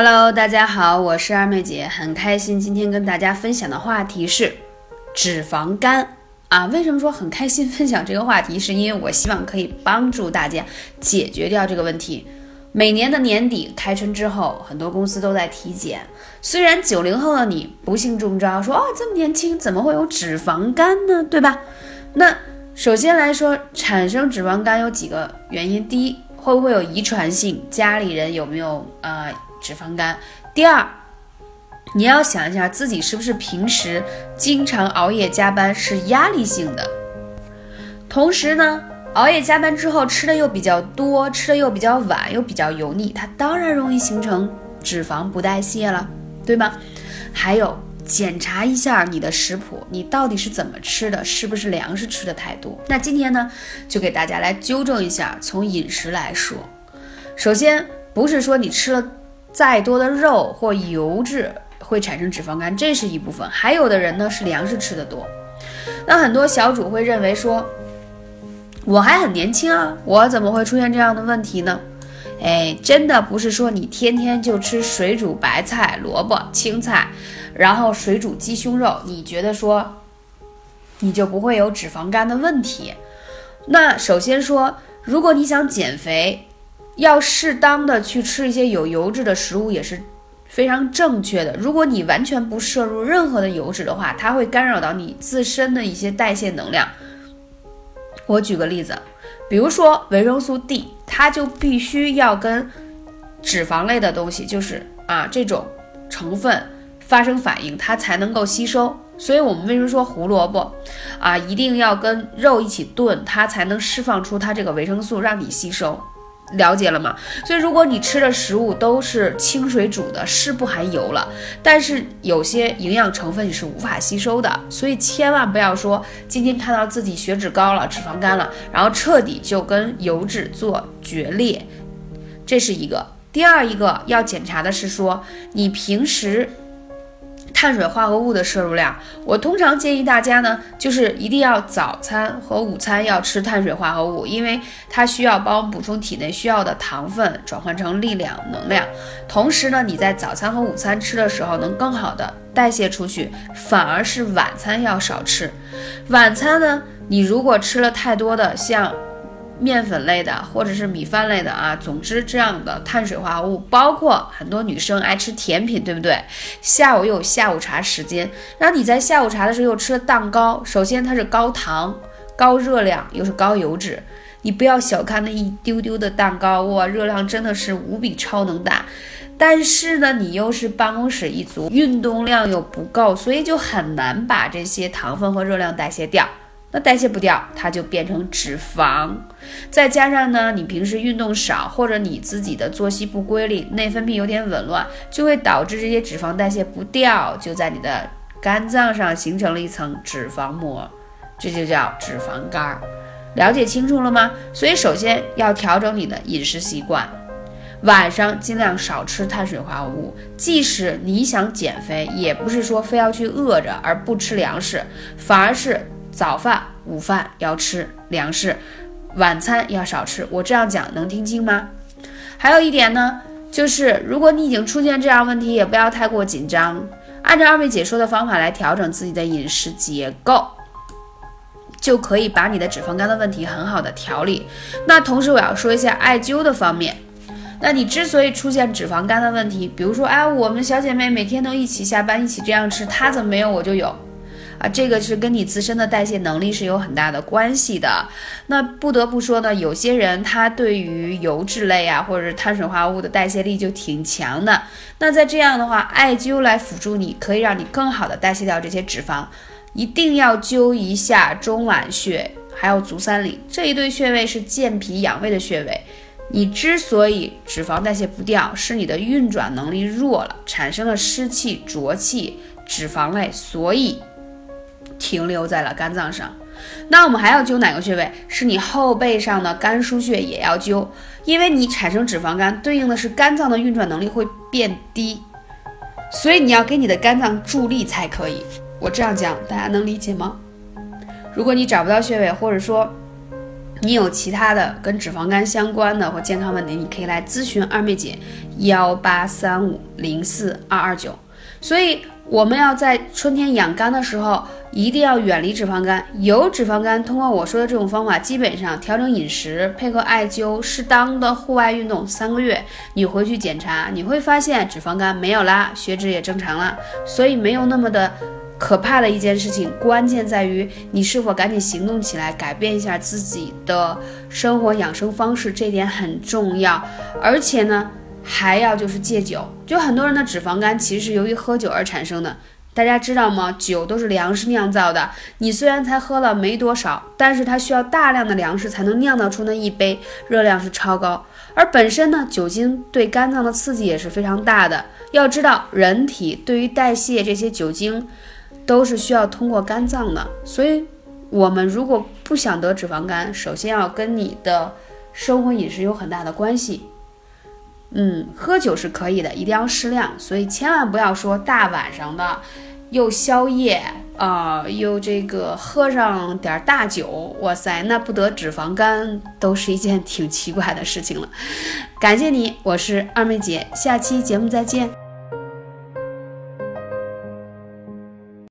Hello，大家好，我是二妹姐，很开心今天跟大家分享的话题是脂肪肝啊。为什么说很开心分享这个话题？是因为我希望可以帮助大家解决掉这个问题。每年的年底开春之后，很多公司都在体检。虽然九零后的你不幸中招，说哦这么年轻怎么会有脂肪肝呢？对吧？那首先来说，产生脂肪肝有几个原因。第一，会不会有遗传性？家里人有没有呃？脂肪肝。第二，你要想一下自己是不是平时经常熬夜加班是压力性的，同时呢，熬夜加班之后吃的又比较多，吃的又比较晚，又比较油腻，它当然容易形成脂肪不代谢了，对吗？还有检查一下你的食谱，你到底是怎么吃的，是不是粮食吃的太多？那今天呢，就给大家来纠正一下，从饮食来说，首先不是说你吃了。再多的肉或油脂会产生脂肪肝，这是一部分。还有的人呢是粮食吃的多，那很多小主会认为说，我还很年轻啊，我怎么会出现这样的问题呢？哎，真的不是说你天天就吃水煮白菜、萝卜、青菜，然后水煮鸡胸肉，你觉得说你就不会有脂肪肝的问题？那首先说，如果你想减肥。要适当的去吃一些有油脂的食物也是非常正确的。如果你完全不摄入任何的油脂的话，它会干扰到你自身的一些代谢能量。我举个例子，比如说维生素 D，它就必须要跟脂肪类的东西，就是啊这种成分发生反应，它才能够吸收。所以我们为什么说胡萝卜啊一定要跟肉一起炖，它才能释放出它这个维生素，让你吸收。了解了吗？所以如果你吃的食物都是清水煮的，是不含油了，但是有些营养成分你是无法吸收的，所以千万不要说今天看到自己血脂高了、脂肪肝了，然后彻底就跟油脂做决裂，这是一个。第二一个要检查的是说你平时。碳水化合物的摄入量，我通常建议大家呢，就是一定要早餐和午餐要吃碳水化合物，因为它需要帮我们补充体内需要的糖分，转换成力量能量。同时呢，你在早餐和午餐吃的时候，能更好的代谢出去，反而是晚餐要少吃。晚餐呢，你如果吃了太多的像。面粉类的或者是米饭类的啊，总之这样的碳水化合物，包括很多女生爱吃甜品，对不对？下午又有下午茶时间，然后你在下午茶的时候又吃了蛋糕，首先它是高糖、高热量，又是高油脂，你不要小看那一丢丢的蛋糕，哇，热量真的是无比超能大。但是呢，你又是办公室一族，运动量又不够，所以就很难把这些糖分和热量代谢掉。那代谢不掉，它就变成脂肪。再加上呢，你平时运动少，或者你自己的作息不规律，内分泌有点紊乱，就会导致这些脂肪代谢不掉，就在你的肝脏上形成了一层脂肪膜，这就叫脂肪肝。了解清楚了吗？所以首先要调整你的饮食习惯，晚上尽量少吃碳水化合物。即使你想减肥，也不是说非要去饿着而不吃粮食，反而是。早饭、午饭要吃粮食，晚餐要少吃。我这样讲能听清吗？还有一点呢，就是如果你已经出现这样问题，也不要太过紧张，按照二位解说的方法来调整自己的饮食结构，就可以把你的脂肪肝的问题很好的调理。那同时我要说一下艾灸的方面。那你之所以出现脂肪肝的问题，比如说，哎，我们小姐妹每天都一起下班一起这样吃，她怎么没有我就有？啊，这个是跟你自身的代谢能力是有很大的关系的。那不得不说呢，有些人他对于油脂类啊，或者是碳水化合物的代谢力就挺强的。那在这样的话，艾灸来辅助你，可以让你更好的代谢掉这些脂肪。一定要灸一下中脘穴，还有足三里这一对穴位是健脾养胃的穴位。你之所以脂肪代谢不掉，是你的运转能力弱了，产生了湿气、浊气、脂肪类，所以。停留在了肝脏上，那我们还要灸哪个穴位？是你后背上的肝腧穴也要灸，因为你产生脂肪肝，对应的是肝脏的运转能力会变低，所以你要给你的肝脏助力才可以。我这样讲，大家能理解吗？如果你找不到穴位，或者说你有其他的跟脂肪肝相关的或健康问题，你可以来咨询二妹姐，幺八三五零四二二九。所以我们要在春天养肝的时候，一定要远离脂肪肝。有脂肪肝，通过我说的这种方法，基本上调整饮食，配合艾灸，适当的户外运动，三个月你回去检查，你会发现脂肪肝没有啦，血脂也正常了，所以没有那么的。可怕的一件事情，关键在于你是否赶紧行动起来，改变一下自己的生活养生方式，这点很重要。而且呢，还要就是戒酒。就很多人的脂肪肝其实是由于喝酒而产生的，大家知道吗？酒都是粮食酿造的，你虽然才喝了没多少，但是它需要大量的粮食才能酿造出那一杯，热量是超高。而本身呢，酒精对肝脏的刺激也是非常大的。要知道，人体对于代谢这些酒精。都是需要通过肝脏的，所以我们如果不想得脂肪肝，首先要跟你的生活饮食有很大的关系。嗯，喝酒是可以的，一定要适量，所以千万不要说大晚上的又宵夜啊，又这个喝上点大酒，哇塞，那不得脂肪肝都是一件挺奇怪的事情了。感谢你，我是二妹姐，下期节目再见。